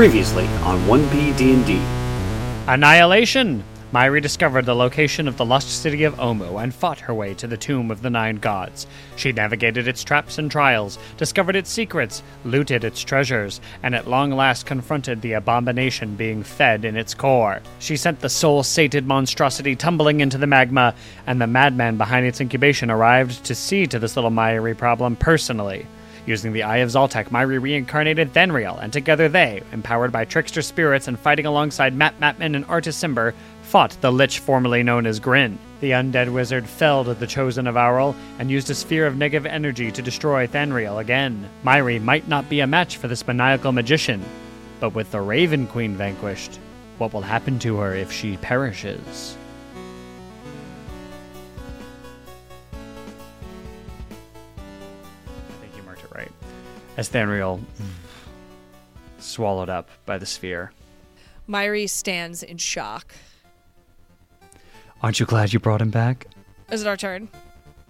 Previously on 1P D&D. Annihilation! Mairi discovered the location of the lost city of Omu and fought her way to the tomb of the nine gods. She navigated its traps and trials, discovered its secrets, looted its treasures, and at long last confronted the abomination being fed in its core. She sent the soul sated monstrosity tumbling into the magma, and the madman behind its incubation arrived to see to this little Mairi problem personally. Using the Eye of Zoltek, Mairi reincarnated Thenriel, and together they, empowered by trickster spirits and fighting alongside Matt Matman and Artus Cimber, fought the Lich formerly known as Grin. The undead wizard felled the Chosen of Auril and used a sphere of negative energy to destroy Thenriel again. Mairi might not be a match for this maniacal magician, but with the Raven Queen vanquished, what will happen to her if she perishes? As Thenriel swallowed up by the sphere. Mairi stands in shock. Aren't you glad you brought him back? Is it our turn?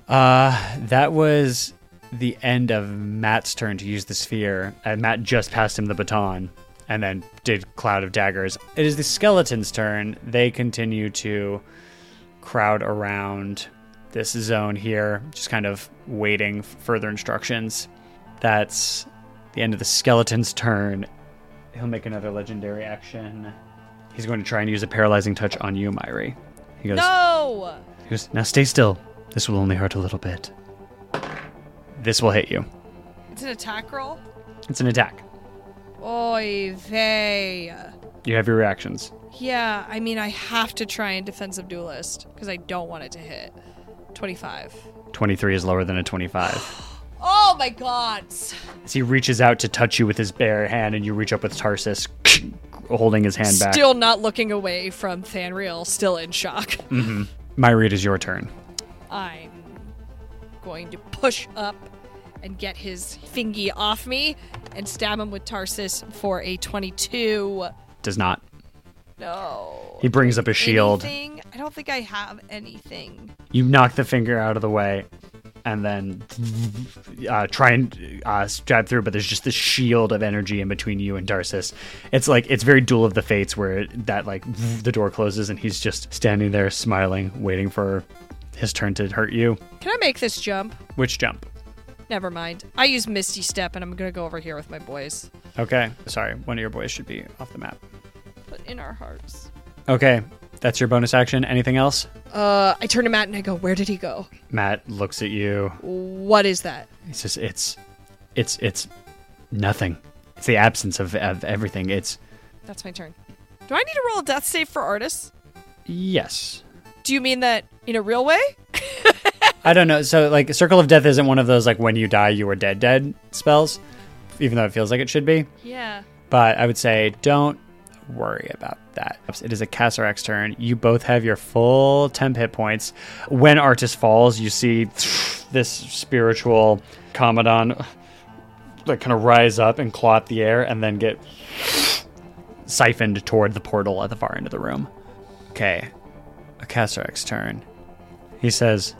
Uh, that was the end of Matt's turn to use the sphere, and Matt just passed him the baton and then did Cloud of Daggers. It is the skeleton's turn. They continue to crowd around this zone here, just kind of waiting for further instructions. That's the end of the skeleton's turn. He'll make another legendary action. He's going to try and use a paralyzing touch on you, Mairi. He goes, No! he goes, now stay still. This will only hurt a little bit. This will hit you. It's an attack roll? It's an attack. Oy vey. You have your reactions. Yeah, I mean, I have to try and defensive duelist because I don't want it to hit. 25. 23 is lower than a 25. Oh my god! As he reaches out to touch you with his bare hand, and you reach up with Tarsus, holding his hand back. Still not looking away from Thanriel, still in shock. Mm-hmm. Mairi, it is your turn. I'm going to push up and get his fingy off me and stab him with Tarsus for a 22. Does not. No. He brings up a shield. Anything? I don't think I have anything. You knock the finger out of the way, and then uh, try and uh, stab through. But there's just this shield of energy in between you and Darcis. It's like it's very Duel of the Fates, where that like the door closes and he's just standing there smiling, waiting for his turn to hurt you. Can I make this jump? Which jump? Never mind. I use Misty Step and I'm gonna go over here with my boys. Okay, sorry, one of your boys should be off the map. But in our hearts. Okay, that's your bonus action. Anything else? Uh, I turn to Matt and I go, Where did he go? Matt looks at you. What is that? He says, "It's, it's, it's nothing. It's the absence of, of everything. It's That's my turn. Do I need to roll a death save for artists? yes. Do you mean that in a real way? I don't know. So like, Circle of Death isn't one of those like when you die you are dead dead spells, even though it feels like it should be. Yeah. But I would say don't worry about that. It is Acacerak's turn. You both have your full temp hit points. When Artus falls, you see this spiritual Commodon like kind of rise up and claw at the air and then get siphoned toward the portal at the far end of the room. Okay, Acacerak's turn. He says,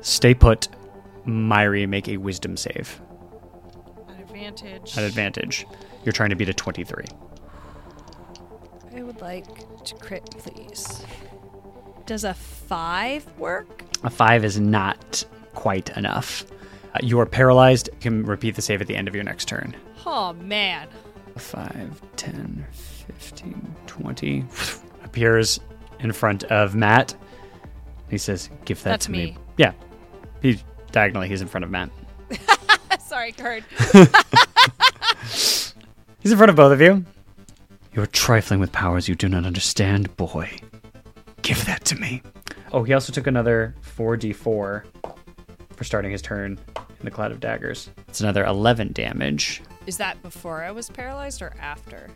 "Stay put." Mairi, make a Wisdom save An advantage. at advantage. You're trying to beat a 23. I would like to crit, please. Does a five work? A five is not quite enough. Uh, you are paralyzed. You can repeat the save at the end of your next turn. Oh man. 5, 10, 15, 20. Appears in front of Matt. He says, Give that That's to me. me. Yeah. He's diagonally, he's in front of Matt. Sorry, Kurt. He's in front of both of you. You are trifling with powers you do not understand, boy. Give that to me. Oh, he also took another 4d4 for starting his turn in the Cloud of Daggers. It's another 11 damage. Is that before I was paralyzed or after?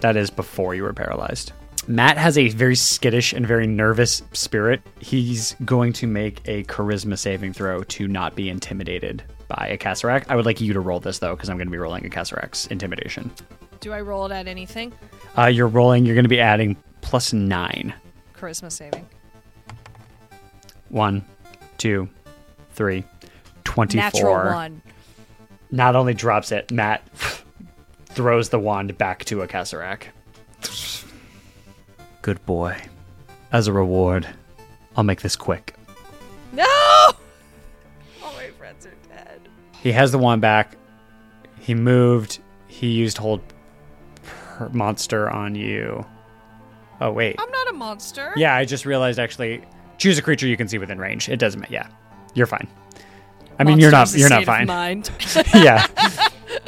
That is before you were paralyzed. Matt has a very skittish and very nervous spirit. He's going to make a charisma saving throw to not be intimidated by Acacerak. I would like you to roll this, though, because I'm going to be rolling Acacerak's intimidation. Do I roll it at anything? Uh, you're rolling, you're going to be adding plus nine. Charisma saving. One, two, three, 24. Natural one. Not only drops it, Matt throws the wand back to a Acacerak. Good boy. As a reward, I'll make this quick. No! All my friends are dead. He has the wand back. He moved. He used hold per- monster on you. Oh wait. I'm not a monster. Yeah, I just realized actually choose a creature you can see within range. It doesn't matter. Yeah. You're fine. I mean, you're not Monster's you're not state of fine. Mind. yeah.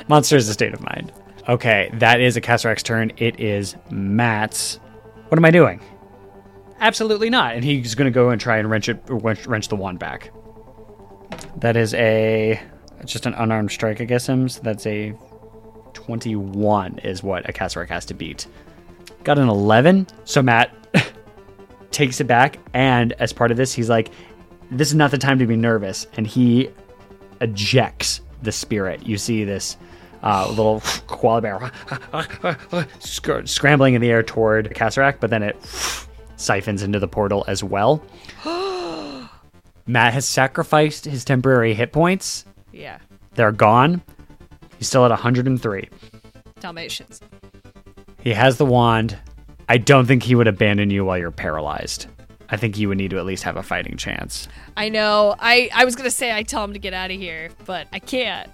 Monster is a state of mind. Okay, that is Acacerak's turn. It is Matt's. What am I doing? Absolutely not. And he's going to go and try and wrench it, wrench, wrench the wand back. That is a just an unarmed strike, I guess. Him. So that's a twenty-one is what Acacerak has to beat. Got an eleven. So Matt takes it back, and as part of this, he's like, "This is not the time to be nervous," and he ejects the spirit. You see this uh, little koala bear sc- scrambling in the air toward Acacerak, but then it siphons into the portal as well. Matt has sacrificed his temporary hit points. yeah. They're gone. He's still at 103. Dalmatians. He has the wand. I don't think he would abandon you while you're paralyzed. I think you would need to at least have a fighting chance. I know. I, I was gonna say I tell him to get out of here, but I can't.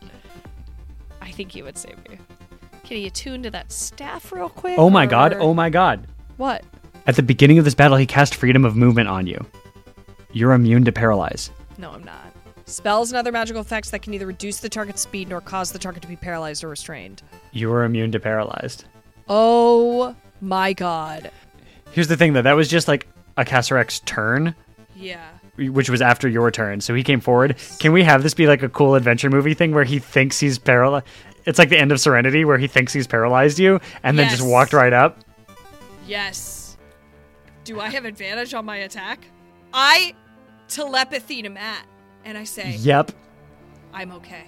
I think he would save you. Can he attune to that staff real quick? Oh my god. Oh my god. What? At the beginning of this battle, he cast freedom of movement on you. You're immune to paralyze. No, I'm not. Spells and other magical effects that can neither reduce the target's speed nor cause the target to be paralyzed or restrained. You are immune to paralyzed. Oh my god. Here's the thing, though. That was just like Acacerak's turn, Yeah. which was after your turn. So he came forward. Can we have this be like a cool adventure movie thing where he thinks he's paralyzed? It's like the end of Serenity where he thinks he's paralyzed you and then just walked right up. Yes. Do I have advantage on my attack? I telepathy to Matt, and I say, Yep. I'm okay.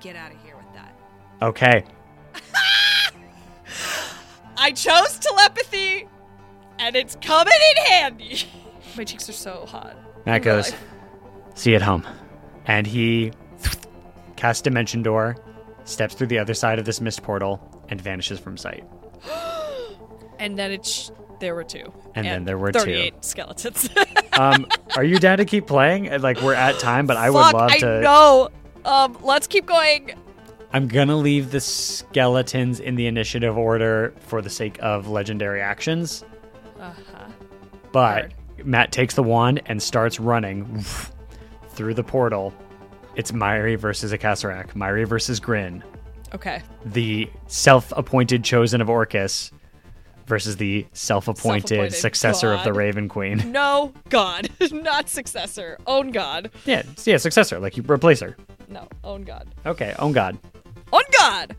Get out of here with that. Okay. I chose telepathy, and it's coming in handy. My cheeks are so hot. Matt goes, life. see you at home. And he casts Dimension Door, steps through the other side of this mist portal, and vanishes from sight. And then it's there were two. And then there were two. 38 skeletons. Um, are you down to keep playing? Uh, Like we're at time, but I would love I to. know. Um, let's keep going. I'm gonna leave the skeletons in the initiative order for the sake of legendary actions. Uh-huh. But Heard. Matt takes the wand and starts running through the portal. It's Mairi versus Acacerak. Mairi versus Grin. Okay. The self-appointed chosen of Orcus versus the self-appointed, Self-appointed successor of the. Raven Queen. No god, not successor. Own god. yeah, yeah, successor. Like you replace her. No, own god. Okay, own god. Own god.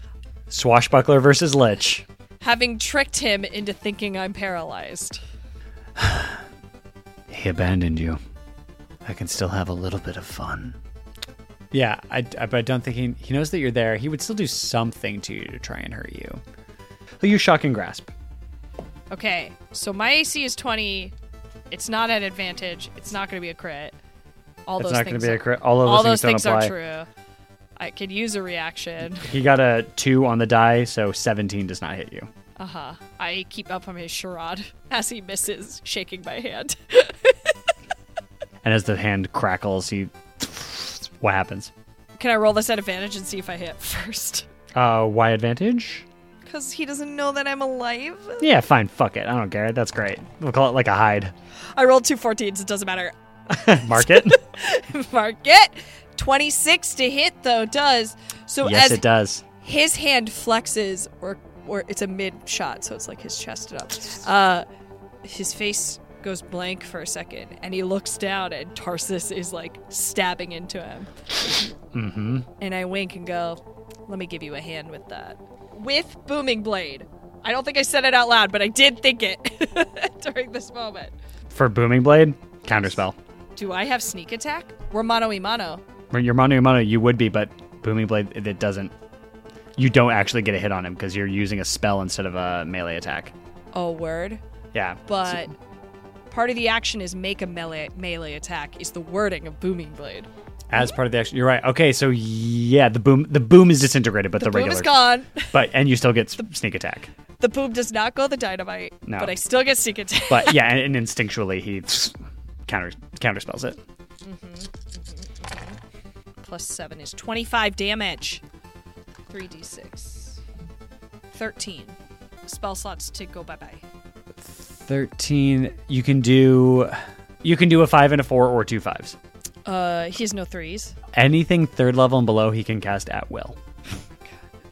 Swashbuckler versus Lich. Having tricked him into thinking I'm paralyzed. He abandoned you. I can still have a little bit of fun. Yeah, I, I- but I don't think he, he knows that you're there. He would still do something to you to try and hurt you. He'll use Shocking Grasp. Okay, so my AC is 20. It's not at advantage. It's not going to be a crit. All It's those not going things to be are, a crit. All of those all things, those things don't are true. I could use a reaction. He got a 2 on the die, so 17 does not hit you. Uh huh. I keep up on his charade as he misses, shaking my hand. And as the hand crackles, he. What happens? Can I roll this at advantage and see if I hit first? Uh, why advantage? Because he doesn't know that I'm alive. Yeah, fine. Fuck it. I don't care. That's great. We'll call it like a hide. I rolled two 14s. It doesn't matter. Mark it. Mark it. 26 to hit, though, does. So yes, as it does. his hand flexes, or or it's a mid shot, so it's like his chest up. Uh, his face goes blank for a second, and he looks down, and Tarsus is like stabbing into him. Mm-hmm. And I wink and go, "Let me give you a hand with that." With booming blade. I don't think I said it out loud, but I did think it during this moment. For Booming Blade, counterspell. Do I have sneak attack? We're mano y mano. When you're mono mono, you would be, but Booming Blade, it it doesn't. You don't actually get a hit on him because you're using a spell instead of a melee attack. Oh, word. Yeah. But part of the action is make a melee melee attack. Is the wording of booming blade. As part of the action, you're right. Okay, so yeah, the boom, the boom is disintegrated, but the, The boom regular, is gone. but and you still get s- sneak attack. The boom does not go the dynamite, No. but I still get sneak attack. But yeah, and, and instinctually he counter counterspells it. Mm-hmm. Plus seven is twenty-five damage. Three d six. Thirteen. Spell slots to go bye bye. Thirteen. You can do, you can do a five and a four or two fives. Uh, he has no threes. Anything third level and below, he can cast at will.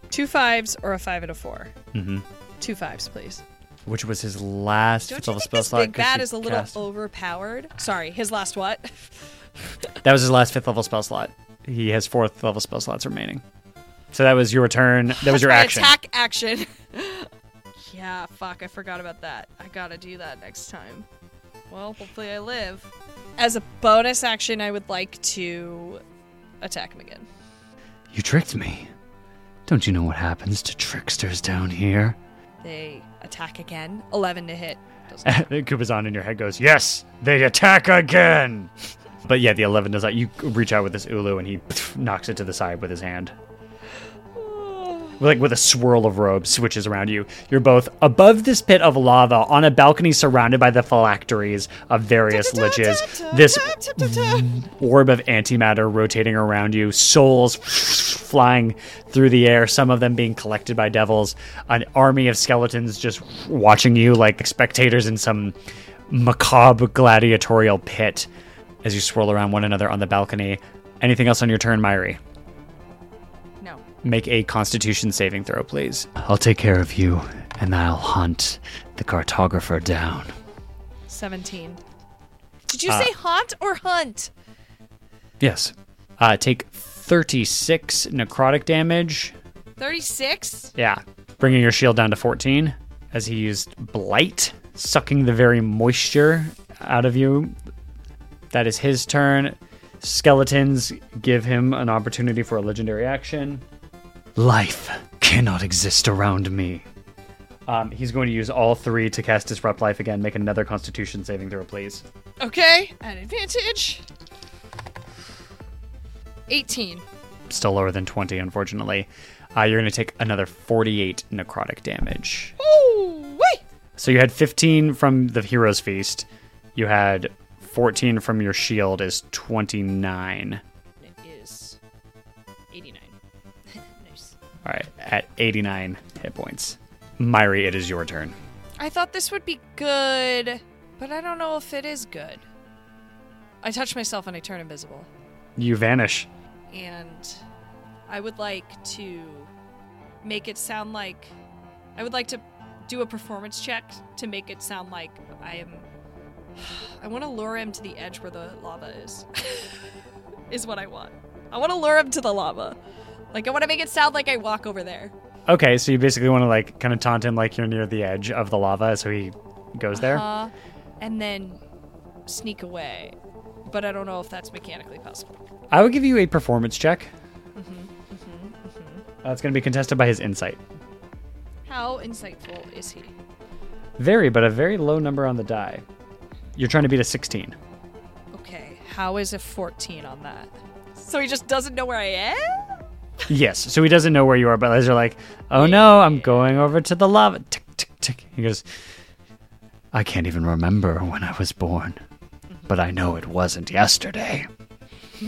Two fives or a five and a 4 Mm-hmm. Two fives, please. Which was his last Don't fifth you level think spell this slot. big 'cause bad he is a little cast- overpowered? Sorry, his last what? That was his last fifth level spell slot. He has fourth level spell slots remaining. So that was your turn. That was your my action. Attack action. yeah, fuck, I forgot about that. I gotta do that next time. Well, hopefully I live. As a bonus action, I would like to attack him again. You tricked me. Don't you know what happens to tricksters down here? They attack again. 11 to hit. Doesn't Kubazan in your head goes, Yes, they attack again. But yeah, the 11 does that. You reach out with this Ulu and he knocks it to the side with his hand. Like with a swirl of robes switches around you. You're both above this pit of lava on a balcony surrounded by the phylacteries of various liches. This orb of antimatter rotating around you, souls flying through the air, some of them being collected by devils, an army of skeletons just watching you like spectators in some macabre gladiatorial pit as you swirl around one another on the balcony. Anything else on your turn, Mairi? No. Make a constitution saving throw, please. I'll take care of you, and I'll hunt the cartographer down. 17. Did you Uh, say haunt or hunt? Yes. Uh, take 36 necrotic damage. 36? Yeah. Bringing your shield down to 14 as he used Blight, sucking the very moisture out of you. That is his turn. Skeletons give him an opportunity for a legendary action. Life cannot exist around me. Um, he's going to use all three to cast Disrupt Life again. Make another constitution saving throw, please. Okay, at advantage. 18. Still lower than 20, unfortunately. Uh, you're going to take another 48 necrotic damage. Ooh, wait! So you had 15 from the Hero's Feast. You had 14 from your shield is 29. All right, at 89 hit points. Mairi, it is your turn. I thought this would be good, but I don't know if it is good. I touch myself and I turn invisible. You vanish. And I would like to make it sound like. I would like to do a performance check to make it sound like I am. I want to lure him to the edge where the lava is. is what I want. I want to lure him to the lava. Like, I want to make it sound like I walk over there. Okay, so you basically want to like kind of taunt him like you're near the edge of the lava, so he goes there. Uh, and then sneak away. But I don't know if that's mechanically possible. I would give you a performance check. Mm-hmm, Uh, it's going to be contested by his insight. How insightful is he? Very, but a very low number on the die. You're trying to beat a 16. Okay, how is a 14 on that? So he just doesn't know where I am? Yes, so he doesn't know where you are, but as you're like, oh no, I'm going over to the lava. Tick, tick, tick. He goes, I can't even remember when I was born, but I know it wasn't yesterday.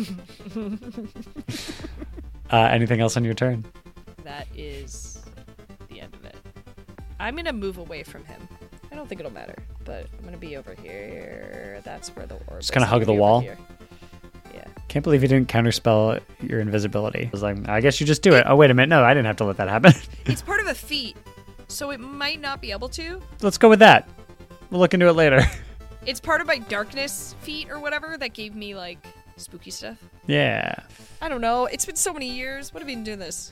uh, anything else on your turn? That is the end of it. I'm gonna move away from him. I don't think it'll matter, but I'm gonna be over here. That's where the orb. Just is. kinda I'm hug gonna the wall? here. Can't believe you didn't counterspell your invisibility. I was like, I guess you just do it. Oh, wait a minute. No, I didn't have to let that happen. It's part of a feat, so it might not be able to. Let's go with that. We'll look into it later. It's part of my darkness feat or whatever that gave me like spooky stuff. yeah. I don't know. It's been so many years. What have we been doing this?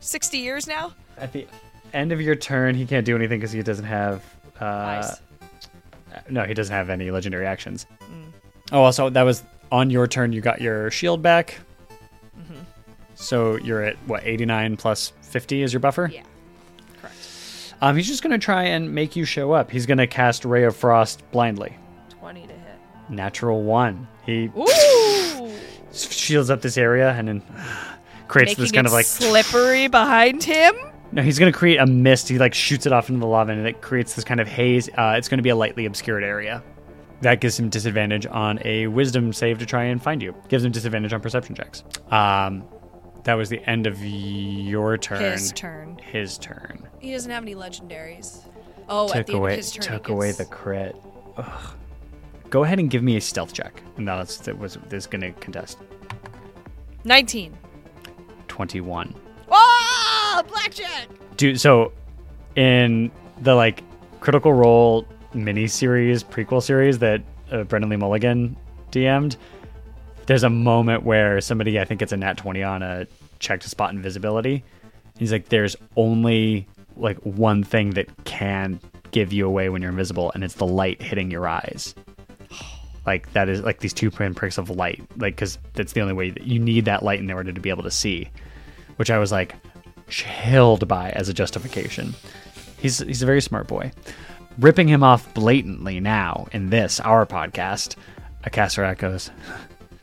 60 years now? At the end of your turn, he can't do anything because he doesn't have. Uh, Eyes. no, he doesn't have any legendary actions. Oh, also, that was on your turn. You got your shield back. So you're at what 89 plus 50 is your buffer. Yeah. Correct. Um, he's just gonna try and make you show up. He's gonna cast Ray of Frost blindly. 20 to hit. Natural one. He Ooh! shields up this area and then creates Making this kind of like slippery behind him. no he's going to create a mist he like shoots it off into the lava and it creates this kind of haze uh, it's going to be a lightly obscured area that gives him disadvantage on a wisdom save to try and find you gives him disadvantage on perception checks um that was the end of your turn His turn. his turn He doesn't have any legendaries. Oh, at took the end away of his turn, took away gets- the crit Ugh. go ahead and give me a stealth check and that's that was this going to contest 19. 21 Oh, blackjack! Dude, so in the like Critical Role mini series, prequel series that uh, Brennan Lee Mulligan DM'd, there's a moment where somebody, I think it's a nat 20 on a check to spot invisibility. He's like, there's only like one thing that can give you away when you're invisible, and it's the light hitting your eyes. Like that is like these two pinpricks of light, like because that's the only way that you need that light in order to be able to see. Which I was like chilled by as a justification. He's he's a very smart boy. Ripping him off blatantly now in this our podcast, Acacerak goes,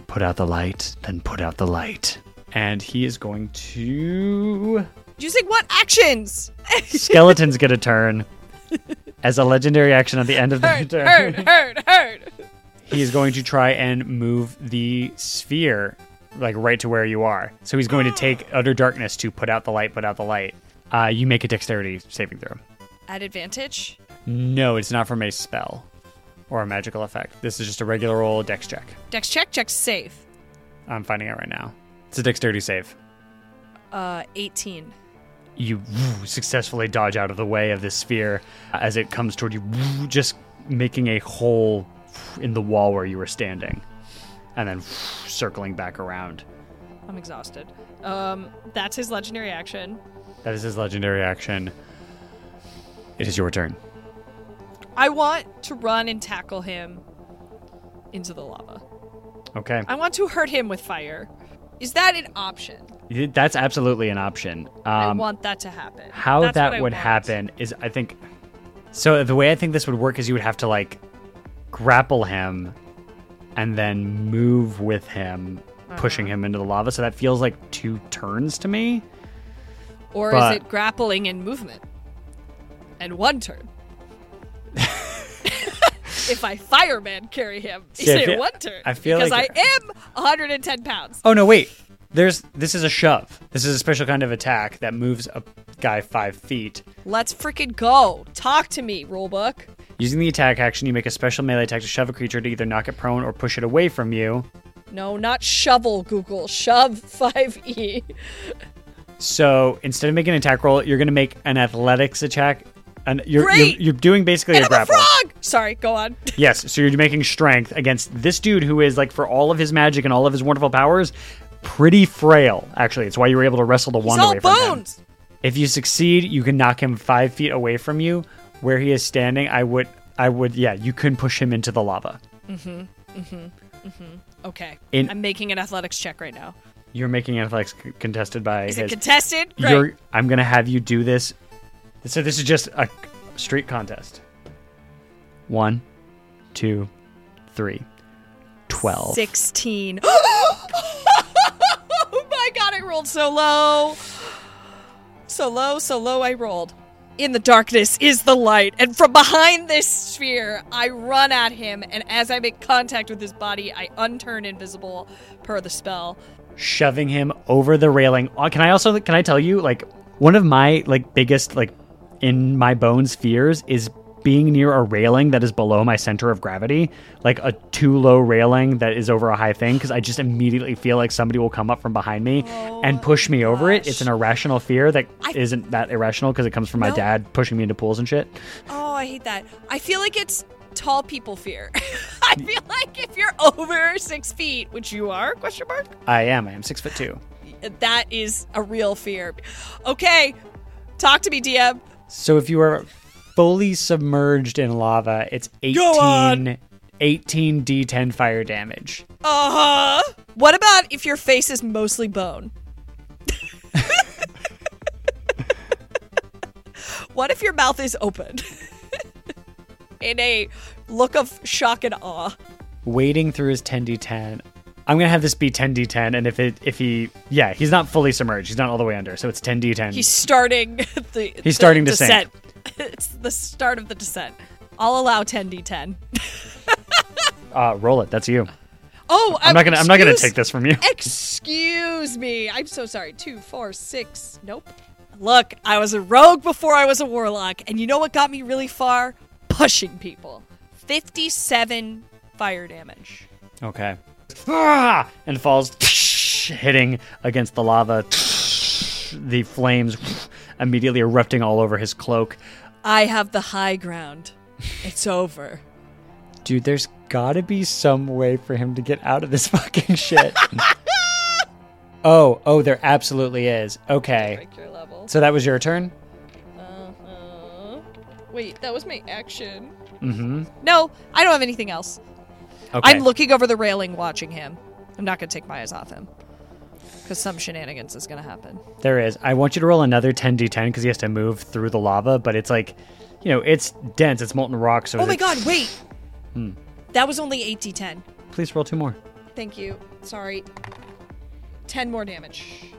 "Put out the light, then put out the light," and he is going to Using what actions? skeletons get a turn as a legendary action at the end of the Heard, turn. heard, heard, heard. he is going to try and move the sphere like right to where you are. So he's going to take utter darkness to put out the light, put out the light. Uh, you make a dexterity saving throw. At advantage? No, it's not from a spell or a magical effect. This is just a regular old dex check. Dex check, check safe. I'm finding out right now. It's a dexterity save. Uh, 18. You successfully dodge out of the way of this sphere as it comes toward you, just making a hole in the wall where you were standing, and then circling back around. I'm exhausted. Um, that's his legendary action. That is his legendary action. It is your turn. I want to run and tackle him into the lava. Okay. I want to hurt him with fire. Is that an option? That's absolutely an option. I Um, want that to happen. how That's that would want. happen is, I think. So the way I think this would work is you would have to like grapple him, and then move with him, pushing Uh-huh. him into the lava. So that feels like two turns to me. Or but- is it grappling and movement? And one turn. If I fireman carry him, is See, I it one turn? I feel because like- I am 110 pounds. Oh no, wait. There's this is a shove. This is a special kind of attack that moves a guy five feet. Let's freaking go. Talk to me, rulebook. Using the attack action, you make a special melee attack to shove a creature to either knock it prone or push it away from you. No, not shovel, Google. Shove E. 5e. So instead of making an attack roll, you're going to make an athletics attack. And you're, you're Great! you're doing basically And a I'm a grapple. frog! Sorry, go on. Yes, so you're making strength against this dude who is like for all of his magic and all of his wonderful powers, pretty frail. Actually, it's why you were able to wrestle the He's wand all away from him. bones. If you succeed, you can knock him five feet away from you. Where he is standing, I would, I would, yeah, you can push him into the lava. Mm-hmm. Mm-hmm. Mm-hmm. Okay. In- I'm making an athletics check right now. You're making athletics c- contested by Is his. it contested? Great. You're, I'm gonna have you do this. So this is just a street contest. One, two, three, twelve. 16. oh my god, I rolled so low. So low, so low I rolled. In the darkness is the light, and from behind this sphere, I run at him, and as I make contact with his body, I unturn invisible per the spell. shoving him over the railing. Uh, Can I also can I tell you like one of my like biggest like in my bones fears is being near a railing that is below my center of gravity, like a too low railing that is over a high thing because I just immediately feel like somebody will come up from behind me and oh push me over it. It's an irrational fear that not that irrational because it comes from my dad pushing me into pools and shit. Oh, I hate that. I feel like it's tall people fear. I feel like if you're over six feet, which you are, question mark, I am. I am six foot two. that is a real fear. Okay, talk to me, DM. So if you are fully submerged in lava, it's 18, 18 d10 fire damage. Uh huh. What about if your face is mostly bone? what if your mouth is open? In a look of shock and awe. Wading through his 10d10, I'm gonna have this be 10d10, and if it if he yeah he's not fully submerged, he's not all the way under, so it's 10d10. He's starting the. He's starting to descent. it's the start of the descent. I'll allow 10d10. uh, roll it. That's you. Oh, I'm not gonna I'm not gonna take this from you. Excuse me. I'm so sorry. Two, four, six. Nope. Look, I was a rogue before I was a warlock, and you know what got me really far? Pushing people. 57 fire damage. Okay. Ah! And falls, hitting against the lava. The flames immediately erupting all over his cloak. I have the high ground. It's over. Dude, there's gotta be some way for him to get out of this fucking shit. oh, oh, there absolutely is. Okay. Break your level. So that was your turn? Uh-huh. Wait, that was my action. Mm-hmm. No, I don't have anything else. Okay. I'm looking over the railing watching him. I'm not going to take my eyes off him. Because some shenanigans is going to happen. There is. I want you to roll another 10d10 because he has to move through the lava, but it's like, you know, it's dense. It's molten rock. So Oh my god, wait! Hmm. That was only 8d10. Please roll two more. Thank you. Sorry. 10 more damage.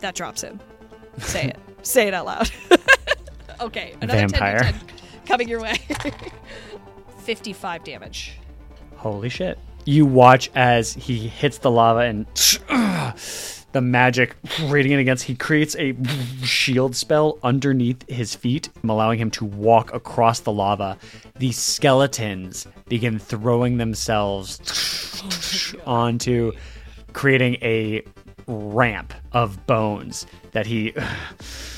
That drops him. Say it. Say it out loud. okay, another Vampire. 10 coming your way. 55 damage. Holy shit. You watch as he hits the lava and the magic radiant against he creates a shield spell underneath his feet, allowing him to walk across the lava. The skeletons begin throwing themselves onto creating a ramp of bones that he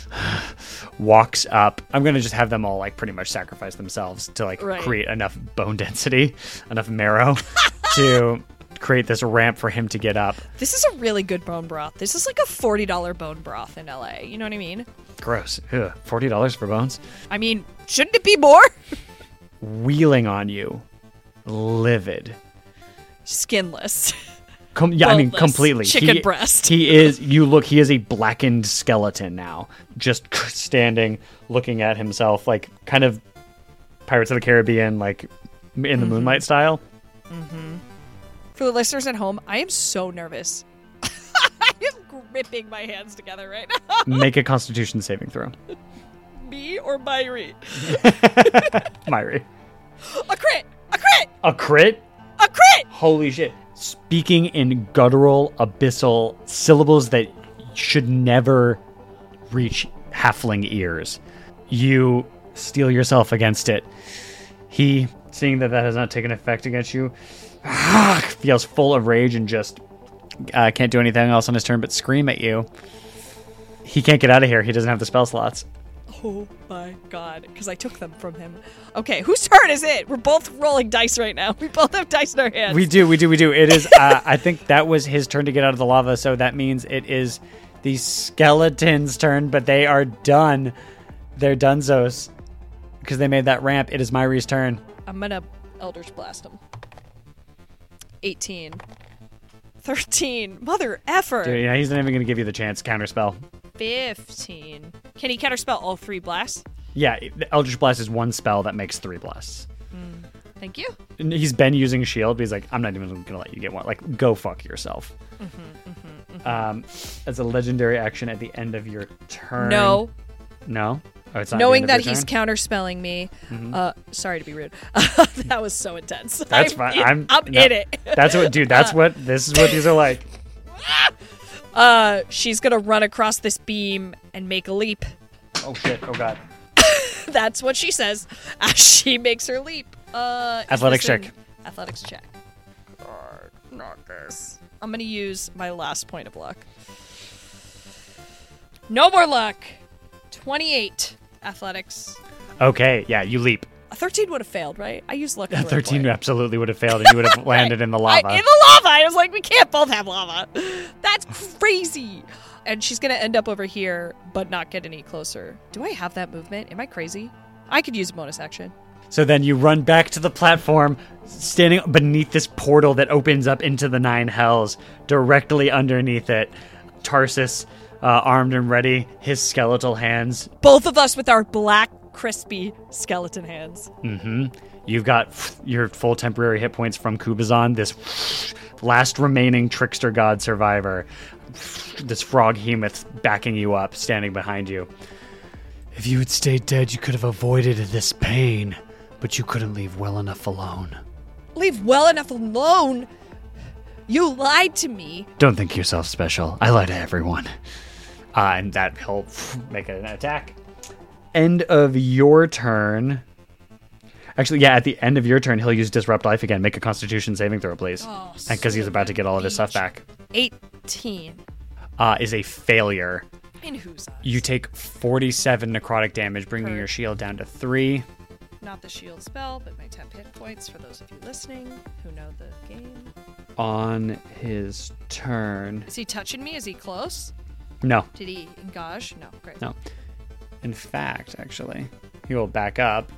walks up. I'm gonna just have them all like pretty much sacrifice themselves to like Right. create enough bone density, enough marrow to create this ramp for him to get up. This is a really good bone broth. This is like a $40 bone broth in LA. You know what I mean? Gross. Ugh. Forty dollars for bones. I mean, shouldn't it be more? Wheeling on you, livid. Skinless. Com- yeah, I mean completely. Chicken he, breast. He is. You look. He is a blackened skeleton now, just standing, looking at himself, like kind of Pirates of the Caribbean, like in the Mm-hmm. moonlight style. For the listeners at home, I am so nervous. I am gripping my hands together right now. Make a Constitution saving throw, Me or Mairi? Mairi. A crit! A crit! A crit. A crit! Holy shit. Speaking in guttural, abyssal syllables that should never reach halfling ears. You steel yourself against it. He, seeing that that has not taken effect against you, feels full of rage and just uh, can't do anything else on his turn but scream at you. He can't get out of here. He doesn't have the spell slots. Oh my god, because I took them from him. Okay, whose turn is it? We're both rolling dice right now. We both have dice in our hands. We do, we do, we do. It is. Uh, I think that was his turn to get out of the lava, so that means it is the skeleton's turn. But they are done. They're donezo because they made that ramp. It is Mairi's turn. I'm gonna Eldritch Blast him. 18. 13. Mother effer. Dude, yeah, he's not even going to give you the chance. Counterspell. 15. Can he counterspell all three blasts? Yeah, the Eldritch Blast is one spell that makes three blasts. Mm, thank you. And He's been using shield, but he's like, I'm not even going to let you get one. Like, go fuck yourself. Mm-hmm, mm-hmm, mm-hmm. Um, as a legendary action at the end of your turn. No. No. Oh, it's not Knowing that he's counterspelling me. Uh, sorry to be rude. that was so intense. That's I'm fine. In, I'm I'm no. in it. That's what, dude. That's what. This is what these are like. Uh, she's gonna run across this beam and make a leap. Oh shit. Oh god. That's what she says as she makes her leap. Uh, Athletics check. Athletics check. God, not this. I'm gonna use my last point of luck. No more luck. Twenty-eight. Athletics. Okay. Yeah. You leap. A thirteen would have failed, right? I used luck. A thirteen way. absolutely would have failed, and you would have landed in the I- lava. in the lava. I was like, we can't both have lava. That's crazy. And she's gonna end up over here, but not get any closer. Do I have that movement? Am I crazy? I could use a bonus action. So then you run back to the platform, standing beneath this portal that opens up into the nine hells. Directly underneath it, Tarsus, uh, armed and ready, his skeletal hands. Both of us with our black crispy skeleton hands. Mm-hmm. You've got your full temporary hit points from Kubazan, this last remaining trickster god survivor. This froghemoth backing you up, standing behind you. If you had stayed dead, you could have avoided this pain, but you couldn't leave well enough alone. Leave well enough alone. You lied to me. Don't think yourself special. I lie to everyone. Uh, and that he'll make an attack. End of your turn. Actually, yeah, at the end of your turn, he'll use Disrupt Life again. Make a Constitution saving throw, please. Oh, Because he's about to get all of his stuff back. 18. Uh, is a failure. In whose eyes? You take 47 necrotic damage, bringing Per- your shield down to three. Not the shield spell, but my temp hit points for those of you listening who know the game. On his turn. Is he touching me? Is he close? No, Did he engage? No, great. no. In fact, actually, he will back up.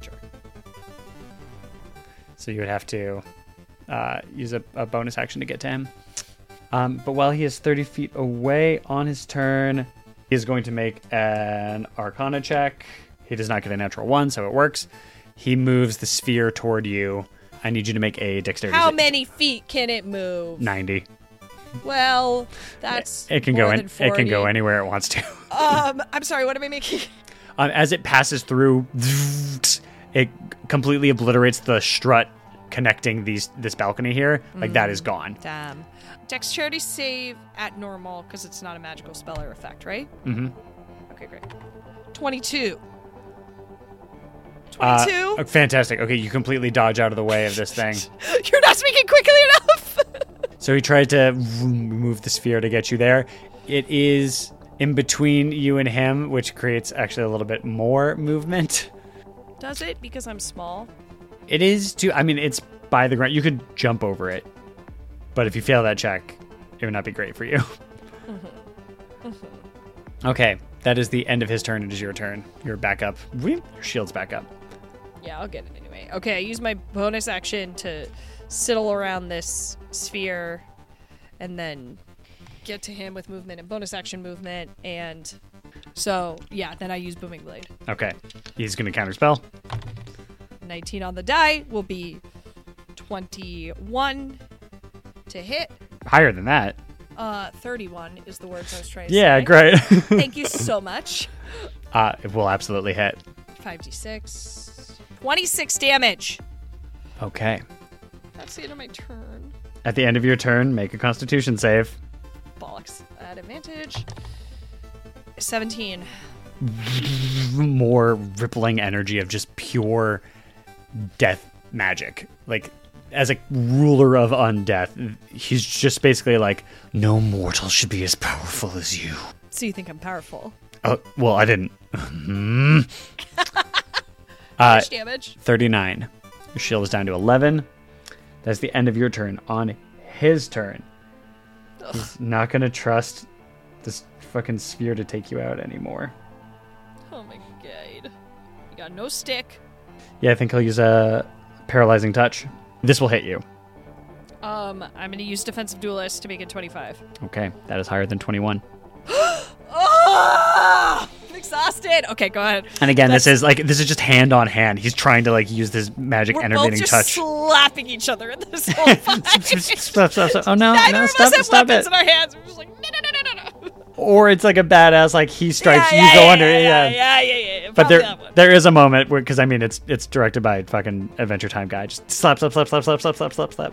Sure. So you would have to uh, use a, a bonus action to get to him. Um, but while he is 30 feet away on his turn, he is going to make an Arcana check. He does not get a natural one, so it works. He moves the sphere toward you. I need you to make a dexterity. How save. many feet can it move? 90. Well, that's It can go in, it can go anywhere it wants to. Um, I'm sorry. What am I making? Um, as it passes through, it completely obliterates the strut connecting these this balcony here. Like that is gone. Damn. Dexterity save at normal because it's not a magical spell or effect, right? Mm-hmm. Okay, great. 22. Uh, 22? uh, fantastic. Okay, you completely dodge out of the way of this thing. You're not speaking quickly enough. So he tried to move the sphere to get you there. It is in between you and him, which creates actually a little bit more movement. Does it? Because I'm small. It is too. I mean, it's by the ground. You could jump over it, but if you fail that check, it would not be great for you. Mm-hmm. Mm-hmm. okay, that is the end of his turn. It is your turn. You're back up. Your shield's back up. Yeah, I'll get it anyway. Okay, I use my bonus action to sidle around this sphere and then get to him with movement and bonus action movement. And so, yeah, then I use Booming Blade. Okay, he's gonna counterspell. 19 on the die will be 21 to hit. Higher than that. Uh, 31 is the words I was trying to Yeah, say. great. Thank you so much. uh, it will absolutely hit. 5d6. 26 damage. Okay. That's the end of my turn. At the end of your turn, make a Constitution save. Bollocks. At advantage. 17. more rippling energy of just pure death magic. Like, as a ruler of undeath, he's just basically like, no mortal should be as powerful as you. So you think I'm powerful? Oh, well, I didn't. How uh, much damage? 39. Your shield is down to 11. That's the end of your turn. On his turn, he's not to trust this fucking sphere to take you out anymore. Oh my god. You got no stick. Yeah, I think he'll use a paralyzing touch. This will hit you. Um, I'm gonna use defensive duelist to make it 25. Okay, that is higher than 21. Oh! Exhausted. Okay, go ahead. And again, this is like this is just hand on hand. He's trying to like use this magic We're both enervating just touch. slapping each other in this whole fight. stop, stop, stop. Oh no, Neither no, of stop have stop weapons it. in our hands. We're just like, no, no, no, no, no. Or it's like a badass like he strikes, yeah, you yeah, go yeah, under. yeah, Yeah, yeah, yeah, yeah, yeah. But there, there is a moment where, because I mean, it's it's directed by fucking Adventure Time guy. Just slap, slap, slap, slap, slap, slap, slap, slap, slap.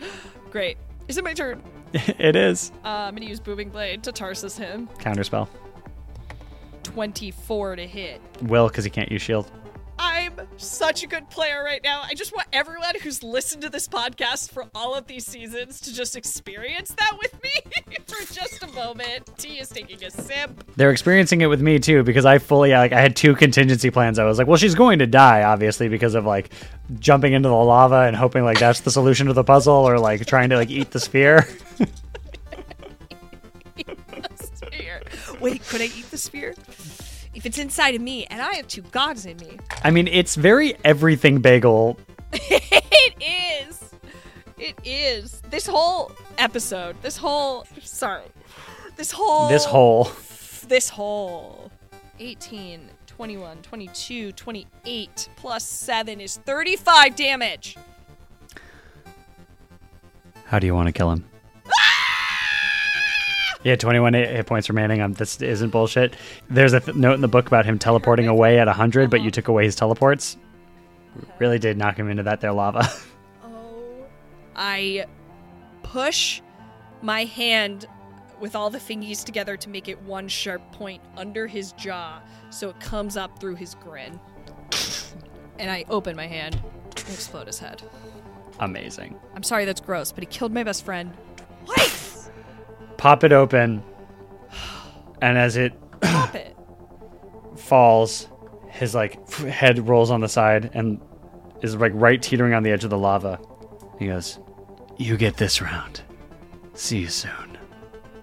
Great. Is it my turn? it is Uh, I'm gonna use booming blade to Tarsus him. counterspell. 24 to hit. Well, because he can't use shield. I'm such a good player right now. I just want everyone who's listened to this podcast for all of these seasons to just experience that with me for just a moment. T is taking a sip. They're experiencing it with me too because I fully like I had two contingency plans. I was like, well, she's going to die obviously because of like jumping into the lava and hoping like that's the solution to the puzzle or like trying to like eat the sphere. Sphere. Wait, could I eat the sphere? If it's inside of me and I have two gods in me. I mean, it's very everything bagel. it is. It is. This whole episode, this whole sorry. This whole This whole this whole 18, 21, 22, 28 plus 7 is 35 damage. How do you want to kill him? Yeah, 21 hit points remaining. Um, this isn't bullshit. There's a th- note in the book about him teleporting away at 100, but Uh-huh. you took away his teleports. Really did knock him into that there lava. Oh. I push my hand with all the fingies together to make it one sharp point under his jaw so it comes up through his grin. And I open my hand and explode his head. Amazing. I'm sorry that's gross, but he killed my best friend twice. Pop it open, and as it it. falls, his like head rolls on the side and is like right teetering on the edge of the lava. He goes, You get this round. See you soon.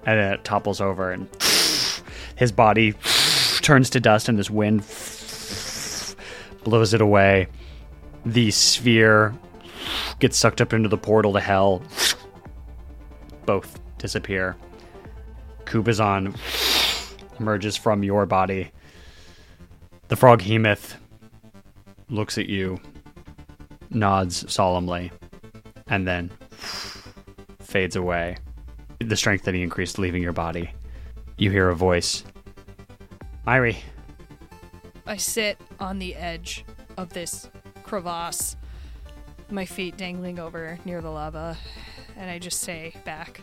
and then it topples over, and his body turns to dust, and this wind blows it away. The sphere gets sucked up into the portal to hell. Both disappear. Kubazan emerges from your body. The froghemoth looks at you, nods solemnly, and then fades away the strength that he increased leaving your body. You hear a voice. Mairi, I sit on the edge of this crevasse, my feet dangling over near the lava, and I just say back,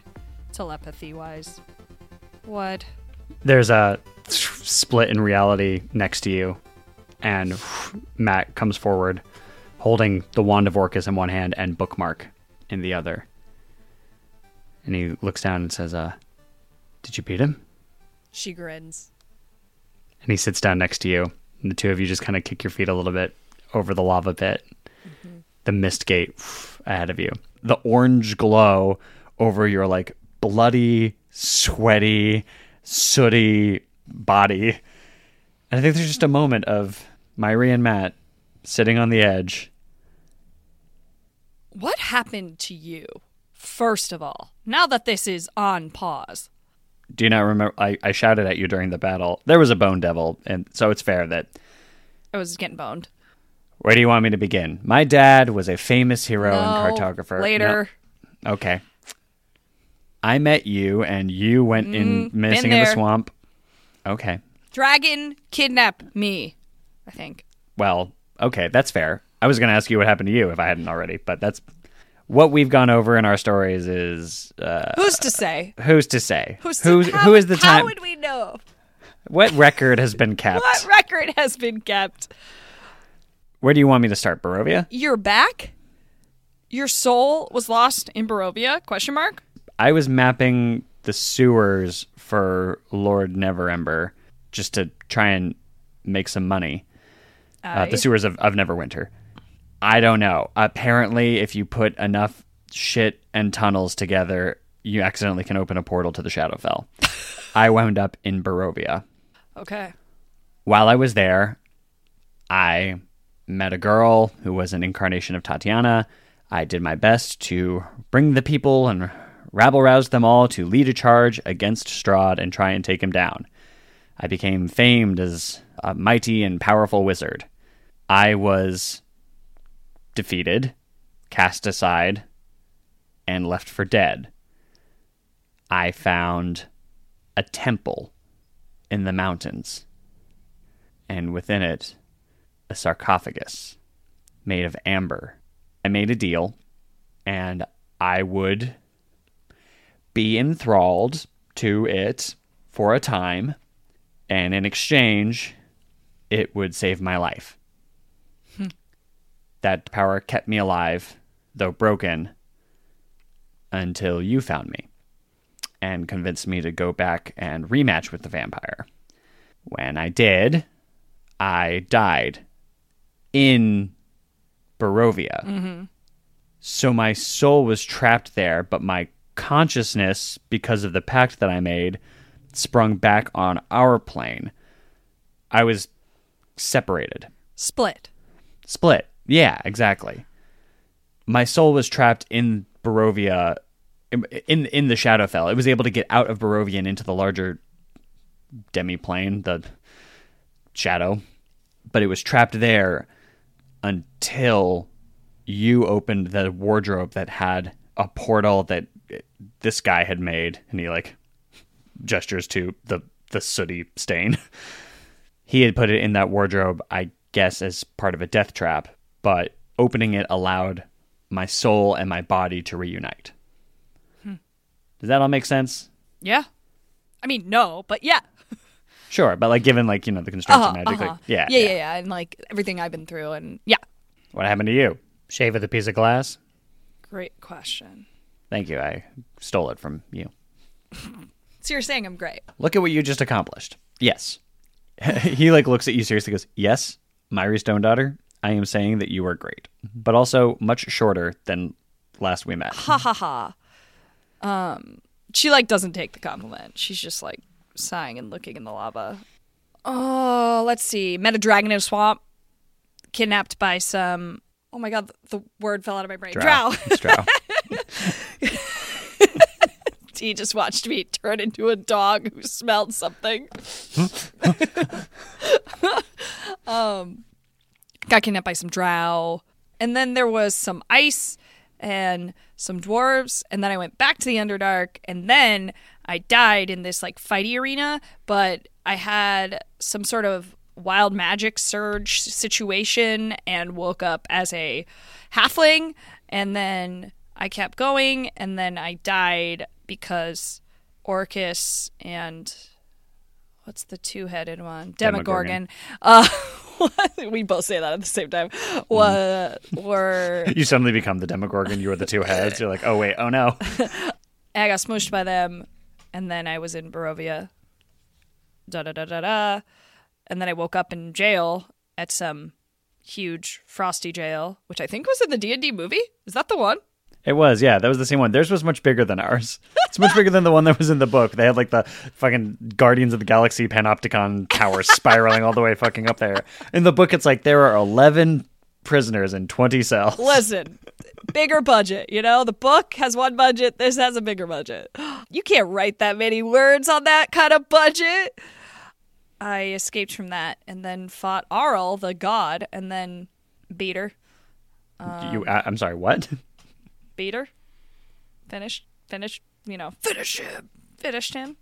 telepathy wise, What? there's a split in reality next to you, and Matt comes forward, holding the wand of Orcus in one hand and bookmark in the other. And he looks down and says, "Uh, did you beat him?" She grins. And he sits down next to you, and the two of you just kind of kick your feet a little bit over the lava pit. The mist gate ahead of you. The orange glow over your like bloody, sweaty, sooty body. And I think there's just a moment of Mairi and Matt sitting on the edge. What happened to you, first of all, now that this is on pause? Do you not remember? I, I shouted at you during the battle. There was a bone devil, and so it's fair that I was getting boned. Where do you want me to begin? My dad was a famous hero No, and cartographer. Later. No. Okay. I met you and you went in Mm, missing been in the there. swamp. Okay. Dragon kidnap me, I think. Well, okay, that's fair. I was going to ask you what happened to you if I hadn't already, but that's what we've gone over in our stories is uh, Who's to say? who's to say? Who's to, Who's, how, who is the How time? would we know? What record has been kept? What record has been kept? Where do you want me to start, Barovia? You're back? Your soul was lost in Barovia? Question mark? I was mapping the sewers for Lord Neverember just to try and make some money. Uh, the sewers of, of Neverwinter. I don't know. Apparently, if you put enough shit and tunnels together, you accidentally can open a portal to the Shadowfell. I wound up in Barovia. Okay. While I was there, I met a girl who was an incarnation of Tatiana. I did my best to bring the people and rabble roused them all to lead a charge against Strahd and try and take him down. I became famed as a mighty and powerful wizard. I was defeated, cast aside, and left for dead. I found a temple in the mountains, and within it, a sarcophagus made of amber. I made a deal, and I would be enthralled to it for a time, and in exchange, it would save my life. Hmm. that power kept me alive, though broken, until you found me and convinced me to go back and rematch with the vampire. When I did, I died in Barovia. Mm-hmm. So my soul was trapped there, but my consciousness, because of the pact that I made, sprung back on our plane. I was separated. Split. Split. Yeah, exactly. My soul was trapped in Barovia, in in the Shadowfell. It was able to get out of Barovia and into the larger demi plane, the shadow, but it was trapped there until you opened the wardrobe that had a portal that this guy had made, and he like gestures to the the sooty stain. he had put it in that wardrobe, I guess, as part of a death trap, but opening it allowed my soul and my body to reunite. Does that all make sense? Yeah. I mean, no, but yeah. Sure, but like given like you know the constraints Uh-huh, of magic, uh-huh. like yeah, yeah, yeah, yeah, and like everything I've been through, and yeah. What happened to you? Shave with a piece of glass. Great question. Thank you. I stole it from you. So you're saying I'm great? Look at what you just accomplished. Yes. he like looks at you seriously goes, Yes, Mairi Stone Daughter, I am saying that you are great. But also much shorter than last we met. Ha ha ha. Um, she like doesn't take the compliment. She's just like sighing and looking in the lava. Oh, let's see. Met a dragon in a swamp. Kidnapped by some. Oh my god, the, the word fell out of my brain. Drow. It's drow. He just watched me turn into a dog who smelled something. um, got kidnapped by some drow. And then there was some ice and some dwarves. And then I went back to the Underdark. And then I died in this like fighty arena. But I had some sort of wild magic surge situation and woke up as a halfling. And then I kept going. And then I died because Orcus and what's the two-headed one? Demogorgon. Uh, we both say that at the same time. Wa- were you suddenly become the Demogorgon. You are the two heads. You're like, oh wait, oh no. I got smushed by them, and then I was in Barovia. Da da da da da, and then I woke up in jail at some huge frosty jail, which I think was in the D and D movie. Is that the one? It was, yeah. That was the same one. Theirs was much bigger than ours. It's much bigger than the one that was in the book. They had like the fucking Guardians of the Galaxy Panopticon tower spiraling all the way fucking up there. In the book, it's like there are 11 prisoners in 20 cells. Listen, bigger budget. You know, the book has one budget. This has a bigger budget. You can't write that many words on that kind of budget. I escaped from that and then fought Auril, the god, and then beat her. you, I, I'm sorry, what? Her. Finished. Finished. You know, finish him. Finished him.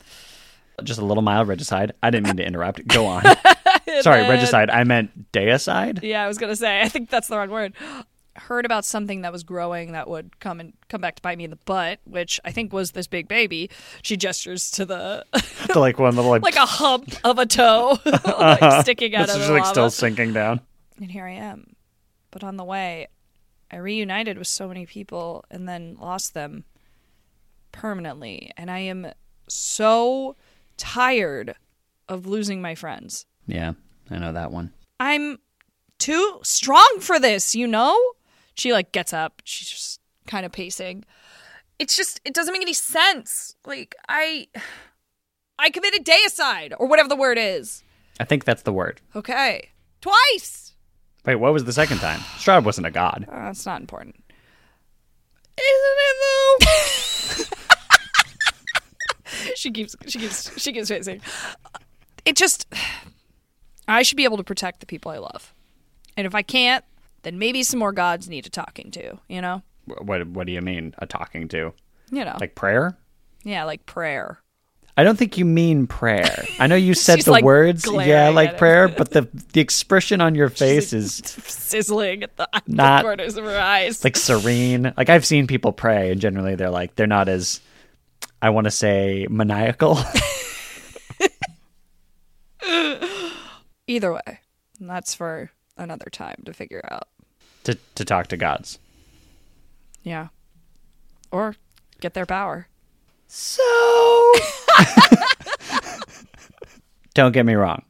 Just a little mild regicide. I didn't mean to interrupt. Go on. sorry, then- regicide. I meant deicide. Yeah, I was gonna say. I think that's the wrong word. Heard about something that was growing that would come and come back to bite me in the butt, which I think was this big baby. She gestures to the The like one little like, like a hump of a toe like sticking out it's of just the like lava. still sinking down. And here I am. But on the way, I reunited with so many people and then lost them permanently. And I am so tired of losing my friends. Yeah, I know that one. I'm too strong for this, you know? She like gets up. She's just kind of pacing. It's just it doesn't make any sense. Like I I committed deicide or whatever the word is. I think that's the word. Okay. Twice. Wait, what was the second time? Strahd wasn't a god. Uh, that's not important. Isn't it though? she keeps she keeps she keeps facing. It just I should be able to protect the people I love. And if I can't, then maybe some more gods need a talking to, you know? What What do you mean? A talking to? You know. Like prayer? yeah, like prayer. I don't think you mean prayer. I know you said the like, words, yeah, like prayer, but the the expression on your face is Sizzling at the, the Not- corners of her eyes. like serene. Like I've seen people pray, and generally they're like they're not as I want to say maniacal. Either way. That's for another time to figure out. to to talk to gods. Yeah. Or get their power. So don't get me wrong.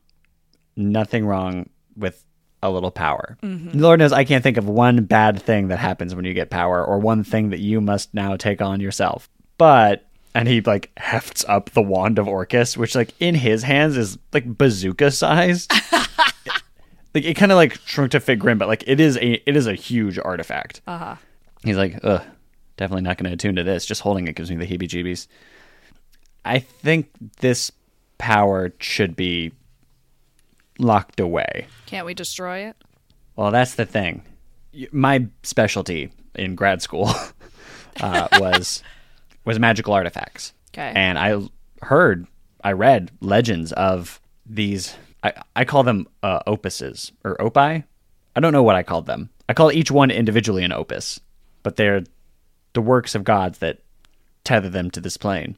Nothing wrong with a little power. Lord knows I can't think of one bad thing that happens when you get power or one thing that you must now take on yourself. But and he like hefts up the wand of Orcus, which like in his hands is like bazooka sized. like it kind of like shrunk to fit grim, but like it is a it is a huge artifact. Uh-huh. He's like, ugh, definitely not going to attune to this. Just holding it gives me the heebie jeebies. I think this power should be locked away. Can't we destroy it? Well, that's the thing. My specialty in grad school uh, was was magical artifacts. 'Kay. And I heard, I read legends of these. I, I call them uh, opuses or opi. I don't know what I called them. I call each one individually an opus, but they're the works of gods that tether them to this plane.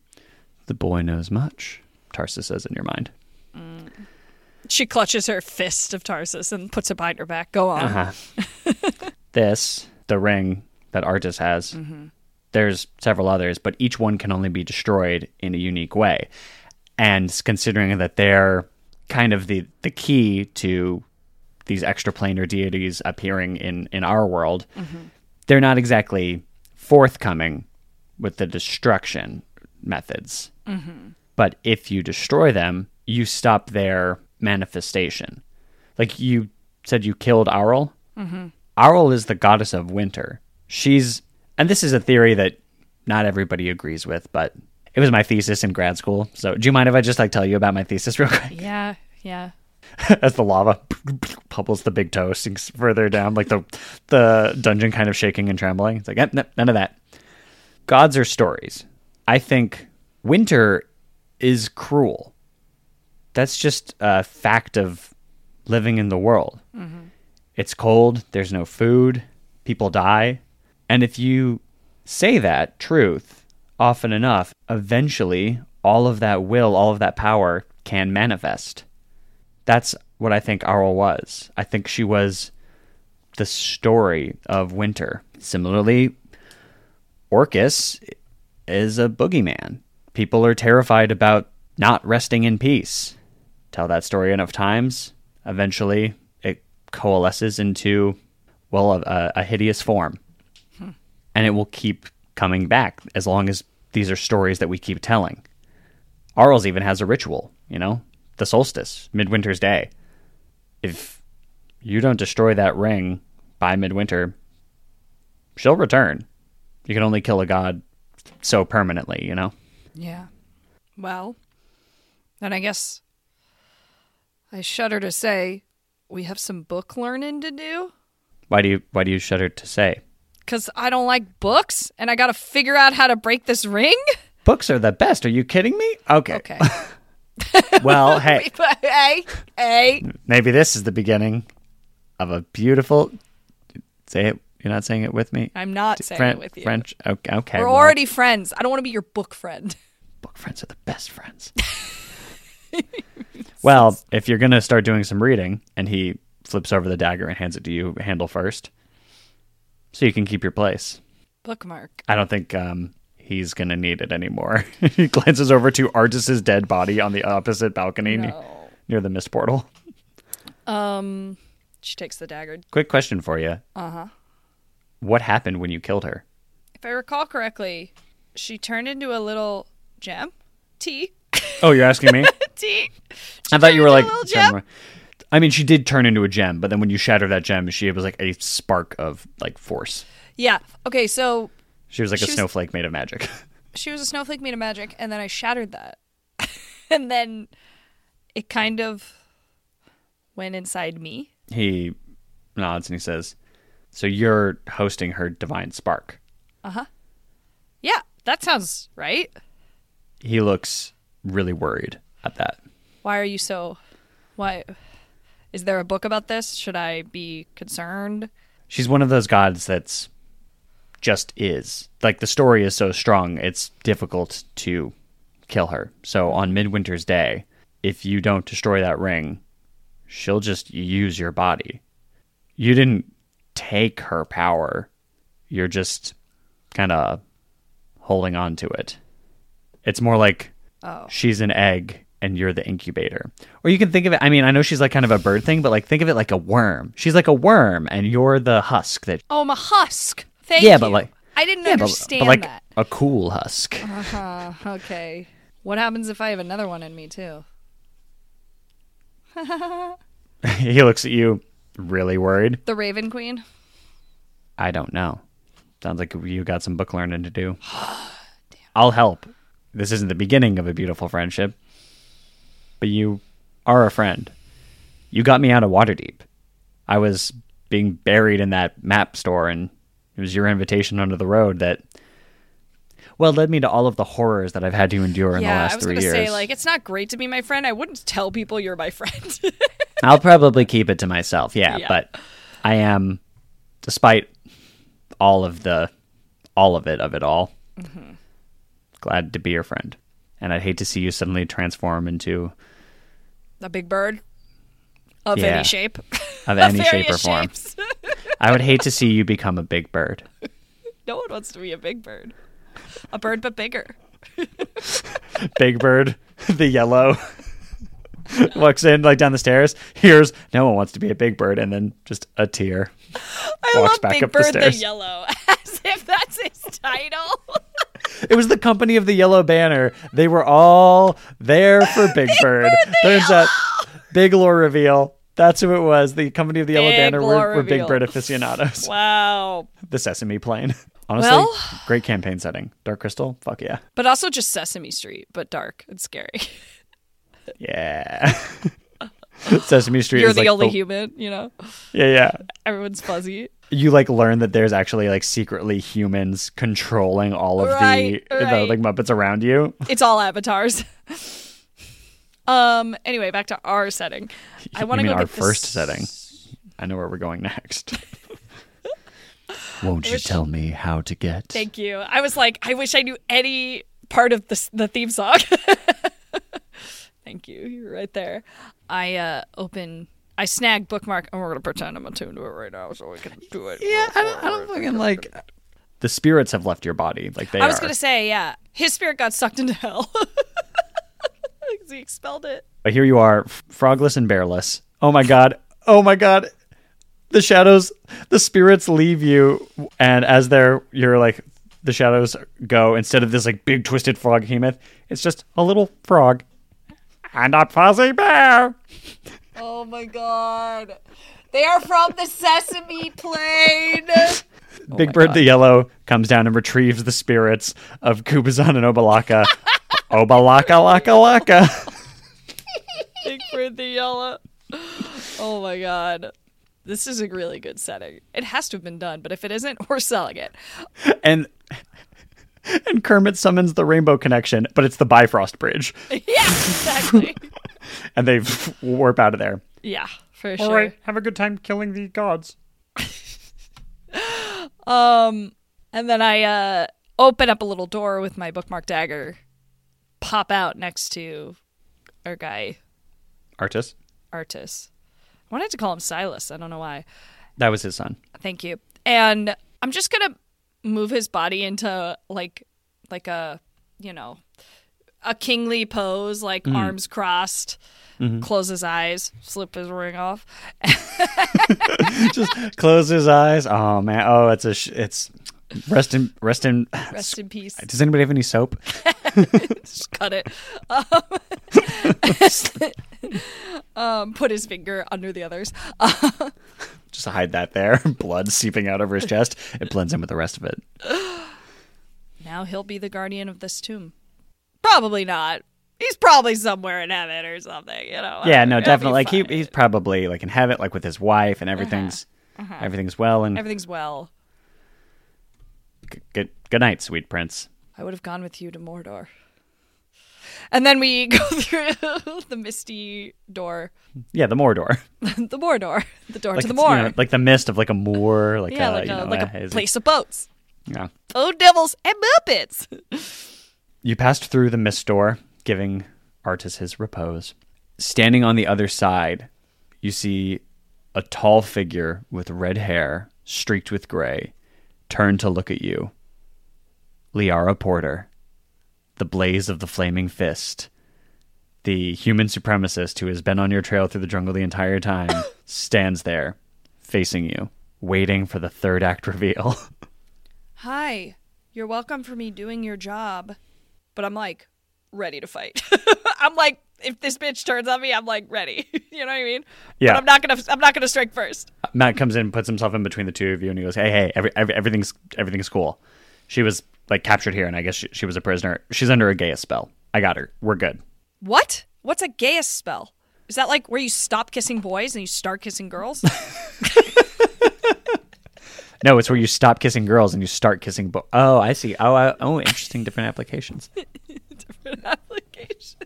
The boy knows much. Tarsus says in your mind. Mm. She clutches her fist of Tarsus and puts it behind her back. Go on. Uh-huh. this, the ring that Artus has, mm-hmm. there's several others, but each one can only be destroyed in a unique way. And considering that they're kind of the, the key to these extraplanar deities appearing in, in our world, mm-hmm. they're not exactly forthcoming with the destruction methods. Mm-hmm. But if you destroy them, you stop their manifestation. Like you said, you killed Auril. Mm-hmm. Auril is the goddess of winter. She's, and this is a theory that not everybody agrees with, but it was my thesis in grad school. So, do you mind if I just like tell you about my thesis real quick? Yeah, yeah. As the lava bubbles the big toe sinks further down, like the the dungeon kind of shaking and trembling. It's like eh, no, none of that. Gods are stories. I think winter is cruel. That's just a fact of living in the world. It's cold, there's no food, people die. And if you say that truth often enough, eventually all of that will, all of that power can manifest. That's what I think Auril was. I think she was the story of winter. Similarly, Orcus is a boogeyman. People are terrified about not resting in peace. Tell that story enough times, eventually it coalesces into, well, a, a hideous form. Hmm. And it will keep coming back as long as these are stories that we keep telling. Auril's even has a ritual, you know, the solstice, midwinter's day. If you don't destroy that ring by midwinter, she'll return. You can only kill a god so permanently, you know? Yeah. Well, then I guess I shudder to say we have some book learning to do. Why do you why do you shudder to say? Because I don't like books and I got to figure out how to break this ring. Books are the best. Are you kidding me? Okay. Okay. Well, hey, hey, hey. maybe this is the beginning of a beautiful say it you're not saying it with me? I'm not saying Fren- it with you. French. Okay. okay We're well, already friends. I don't want to be your book friend. book friends are the best friends. well, if you're gonna start doing some reading, and he flips over the dagger and hands it to you, handle first, so you can keep your place. Bookmark. I don't think um, he's gonna need it anymore. he glances over to Artus's dead body on the opposite balcony No. near the mist portal. Um, she takes the dagger. Quick question for you: Uh huh. What happened when you killed her? If I recall correctly, she turned into a little gem. Tea. Oh, you're asking me? Tea. I thought you were like. I mean, she did turn into a gem, but then when you shatter that gem, she was like a spark of like force. Yeah. Okay, so She was like She a was- snowflake made of magic. she was a snowflake made of magic, and then I shattered that. and then it kind of went inside me. he nods and he says, "So you're hosting her divine spark." Uh huh. Yeah, that sounds right. He looks really worried at that. Why are you so. Why. Is there a book about this? Should I be concerned? She's one of those gods that's just is. Like the story is so strong, it's difficult to kill her. So on Midwinter's Day, if you don't destroy that ring, she'll just use your body. You didn't take her power. You're just kind of holding on to it. It's more like Oh. she's an egg and you're the incubator. Or you can think of it, I mean, I know she's like kind of a bird thing, but like think of it like a worm. She's like a worm and you're the husk that Oh, I'm a husk. Thank Yeah, you. but like- I didn't Yeah, but- understand but, like that. a cool husk. Uh, okay. What happens if I have another one in me too? he looks at you really worried. The Raven Queen. I don't know. Sounds like you got some book learning to do. I'll help. This isn't the beginning of a beautiful friendship, but you are a friend. You got me out of Waterdeep. I was being buried in that map store, and it was your invitation under the road that, well, led me to all of the horrors that I've had to endure in the last I was three gonna years. say like it's not great to be my friend. I wouldn't tell people you're my friend. I'll probably keep it to myself, yeah, Yeah. But I am, despite all of the, all of it of it all, Mm-hmm. glad to be your friend. And I'd hate to see you suddenly transform into a big bird of Yeah. any shape, of any shape or form. I would hate to see you become a big bird. no one wants to be a big bird. A bird, but bigger. Big bird, the yellow, walks in like down the stairs. Hears no one wants to be a big bird, and then just a tear. I Walks love back Big up the Bird the, stairs. Yellow, as if that's his title. It was the company of the Yellow Banner. They were all there for Big, Bird. Turns out, big lore reveal. That's who it was. The company of the Yellow Banner were, were Big. Bird aficionados. wow. The Sesame Plane. Honestly, Well- great campaign setting. Dark Crystal. Fuck yeah. But also just Sesame Street, but dark and scary. Yeah. Sesame Street You're is the like only human, you know? Yeah, yeah. Everyone's fuzzy. You like learn that there's actually like secretly humans controlling all of Right, the the like Muppets around you. It's all avatars. Um. Anyway, back to our setting. I want to go our first this- setting. I know where we're going next. Won't you wish- tell me how to get? Thank you. I was like, I wish I knew any part of the the theme song. Thank you. You're right there. I uh open. I snag bookmark, and we're gonna pretend I'm attuned to it right now, so we can do it. Yeah, I don't, I don't fucking like. The spirits have left your body, like they I was are. gonna say, yeah, his spirit got sucked into hell. 'Cause he expelled it. But here you are, f- frogless and bearless. Oh my god! Oh my god! The shadows, the spirits leave you, and as they're you're like the shadows go instead of this like big twisted frog behemoth, it's just a little frog and a fuzzy bear. Oh my god. They are from the Sesame Plane. Big oh Bird the Yellow comes down and retrieves the spirits of Kubazan and Obalaka. Obalaka laka laka. Big Bird the Yellow. Oh my god. This is a really good setting. It has to have been done, but if it isn't, we're selling it. And and Kermit summons the Rainbow Connection, but it's the Bifrost Bridge. yeah, exactly. And they warp out of there. yeah, for sure. All right, have a good time killing the gods. Um, and then I uh open up a little door with my bookmark dagger, pop out next to our guy Artus. Artus. I wanted to call him Silas. I don't know why. That was his son. Thank you. And I'm just gonna move his body into like like a you know a kingly pose, like mm-hmm. arms crossed, mm-hmm. close his eyes, slip his ring off. Just close his eyes. Oh man. Oh, it's a. Sh- it's rest in rest in. Rest in peace. Does anybody have any soap? Just cut it. Um, um, put his finger under the others. Just hide that there. Blood seeping out over his chest. It blends in with the rest of it. Now he'll be the guardian of this tomb. Probably not. He's probably somewhere in heaven or something. You know. Yeah, no, definitely. Like he, he's probably like in heaven, like with his wife, and everything's everything's well. And Everything's well. g- good good night, sweet prince. I would have gone with you to Mordor. And then we go through the misty door, Yeah, the Mordor. the Mordor, the door like to the it's, you Moor. know, like the mist of like a moor, like yeah, a, like you a know, like a uh, hazy- place of boats. Yeah. Oh, devils and muppets. You passed through the mist door, giving Artus his repose. Standing on the other side, you see a tall figure with red hair, streaked with gray, turn to look at you. Liara Portyr, the blaze of the flaming fist, the human supremacist who has been on your trail through the jungle the entire time, stands there, facing you, waiting for the third act reveal. Hi, you're welcome for me doing your job, but I'm like ready to fight. I'm like, if this bitch turns on me, I'm like ready. you know what I mean? Yeah. But I'm not gonna. I'm not gonna strike first. Uh, Matt comes in, puts himself in between the two of you, and he goes, "Hey, hey, every, every, everything's everything's cool. She was like captured here, and I guess she, she was a prisoner. She's under a geas spell. I got her. We're good. What? What's a geas spell? Is that like where you stop kissing boys and you start kissing girls? No, it's where you stop kissing girls and you start kissing. Bo- oh, I see. Oh, I, oh, interesting. Different applications. Different applications.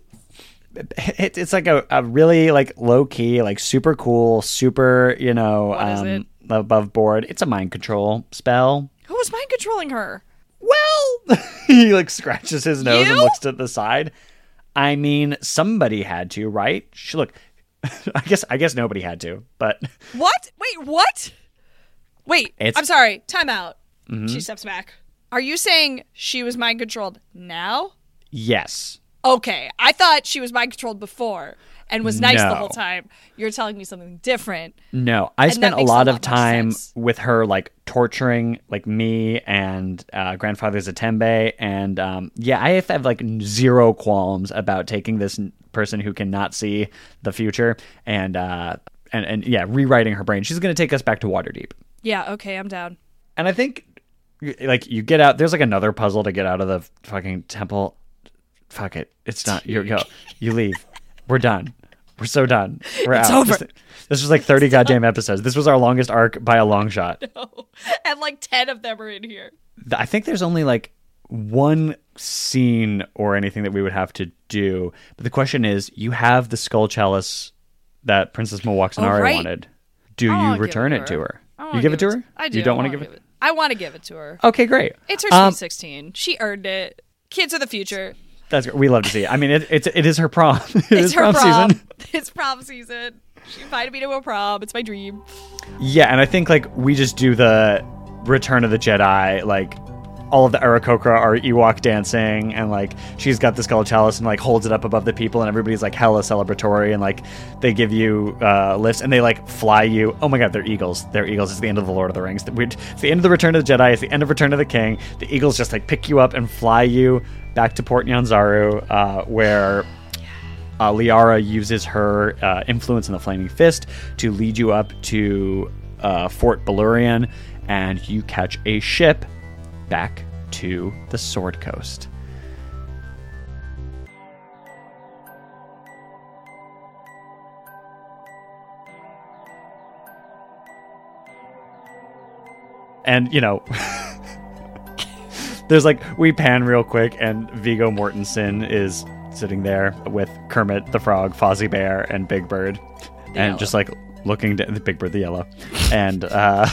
It, it's like a, a really like low key, like super cool, super you know um, above board. It's a mind control spell. Who was mind controlling her? Well, he like scratches his nose and looks to the side. I mean, somebody had to, right? Sh- Look, I guess I guess nobody had to, but What? Wait, what? Wait, It's- Mm-hmm. I'm sorry. Time out. She steps back. Are you saying she was mind controlled now? yes, Okay, I thought she was mind controlled before and was nice the whole time. You're telling me something different. No, I that spent a makes a lot lot of time with her, like torturing, like me and uh, grandfather Zatembe, and um, yeah, I have, have like zero qualms about taking this person who cannot see the future and uh, and and yeah, rewriting her brain. She's going to take us back to Waterdeep, Yeah, okay, I'm down. and I think like you get out. There's like another puzzle to get out of the fucking temple. Fuck it, it's not. You go. You leave. We're done. We're so done. We're It's out. over. This, this was like 30 goddamn episodes. This was our longest arc by a long shot. and like 10 of them are in here. I think there's only like one scene or anything that we would have to do. But the question is, you have the skull chalice that Princess Mwaxanaré Oh, right. wanted. Do you return it it to her. her? I wanna You give it to her? I do. You don't want to give it? I want to give it to her. Okay, great. It's her Um, sweet 16. She earned it. Kids are the future. That's we love to see. it. I mean, it, it's it is her prom. It It's is her prom, prom. season. It's prom season. She invited me to a prom. It's my dream. Yeah, and I think like we just do the Return of the Jedi, like all of the Aarakocra are Ewok dancing, and like she's got the skull chalice and like holds it up above the people, and everybody's like hella celebratory, and like they give you uh, lifts, and they like fly you. Oh my god, they're eagles! They're eagles. It's the end of the Lord of the Rings. It's the end of the Return of the Jedi. It's the end of Return of the King. The eagles just like pick you up and fly you back to Port Nyanzaru, uh, where uh, Liara uses her uh, influence in the Flaming Fist to lead you up to uh, Fort Beluarian, and you catch a ship back to the Sword Coast. And, you know, there's like we pan real quick and Viggo Mortensen is sitting there with Kermit the Frog, Fozzie Bear, and Big Bird, and yellow. just like looking down the Big Bird the yellow, and uh,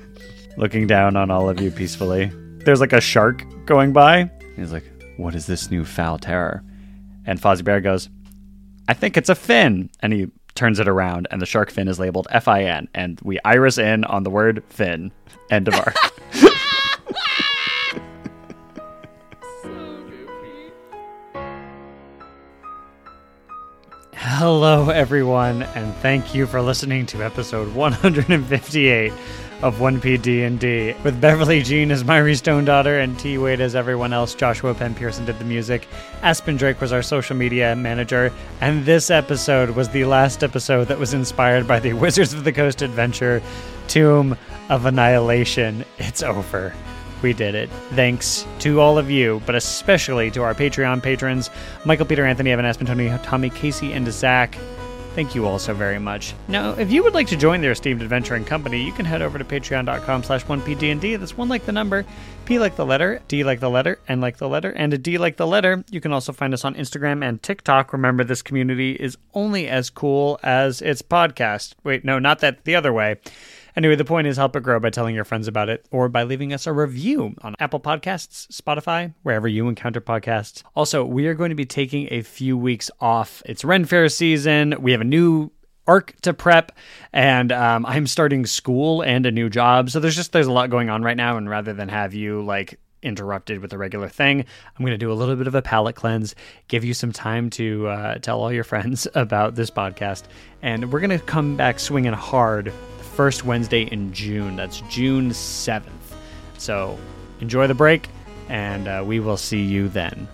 looking down on all of you peacefully. There's like a shark going by. He's like, "What is this new foul terror?" And Fozzie Bear goes, "I think it's a fin," and he turns it around, and the shark fin is labeled F-I-N, and we iris in on the word fin. End of arc. Hello, everyone, and thank you for listening to episode 158 of 1P D&D. With Beverly Jean as Mairi Stone Daughter and T Wade as everyone else, Joshua Penn Pearson did the music. Aspen Drake was our social media manager, and this episode was the last episode that was inspired by the Wizards of the Coast adventure, Tomb of Annihilation. It's over. We did it. Thanks to all of you, but especially to our Patreon patrons Michael, Peter, Anthony, Evan, Aspen, Tony, Tommy, Casey, and Zach. Thank you all so very much. Now, if you would like to join their esteemed adventuring company, you can head over to patreon.com slash 1pdnd. That's one like the number, P like the letter, D like the letter, N like the letter, and a D like the letter. You can also find us on Instagram and TikTok. Remember, this community is only as cool as its podcast. Wait, no, not that, the other way. Anyway, the point is help it grow by telling your friends about it or by leaving us a review on Apple Podcasts, Spotify, wherever you encounter podcasts. Also, we are going to be taking a few weeks off. It's Ren Fair season. We have a new arc to prep and um, i'm starting school and a new job so there's just there's a lot going on right now and rather than have you like interrupted with a regular thing i'm going to do a little bit of a palate cleanse give you some time to uh, tell all your friends about this podcast and we're going to come back swinging hard first wednesday in june. That's june 7th so enjoy the break and uh, we will see you then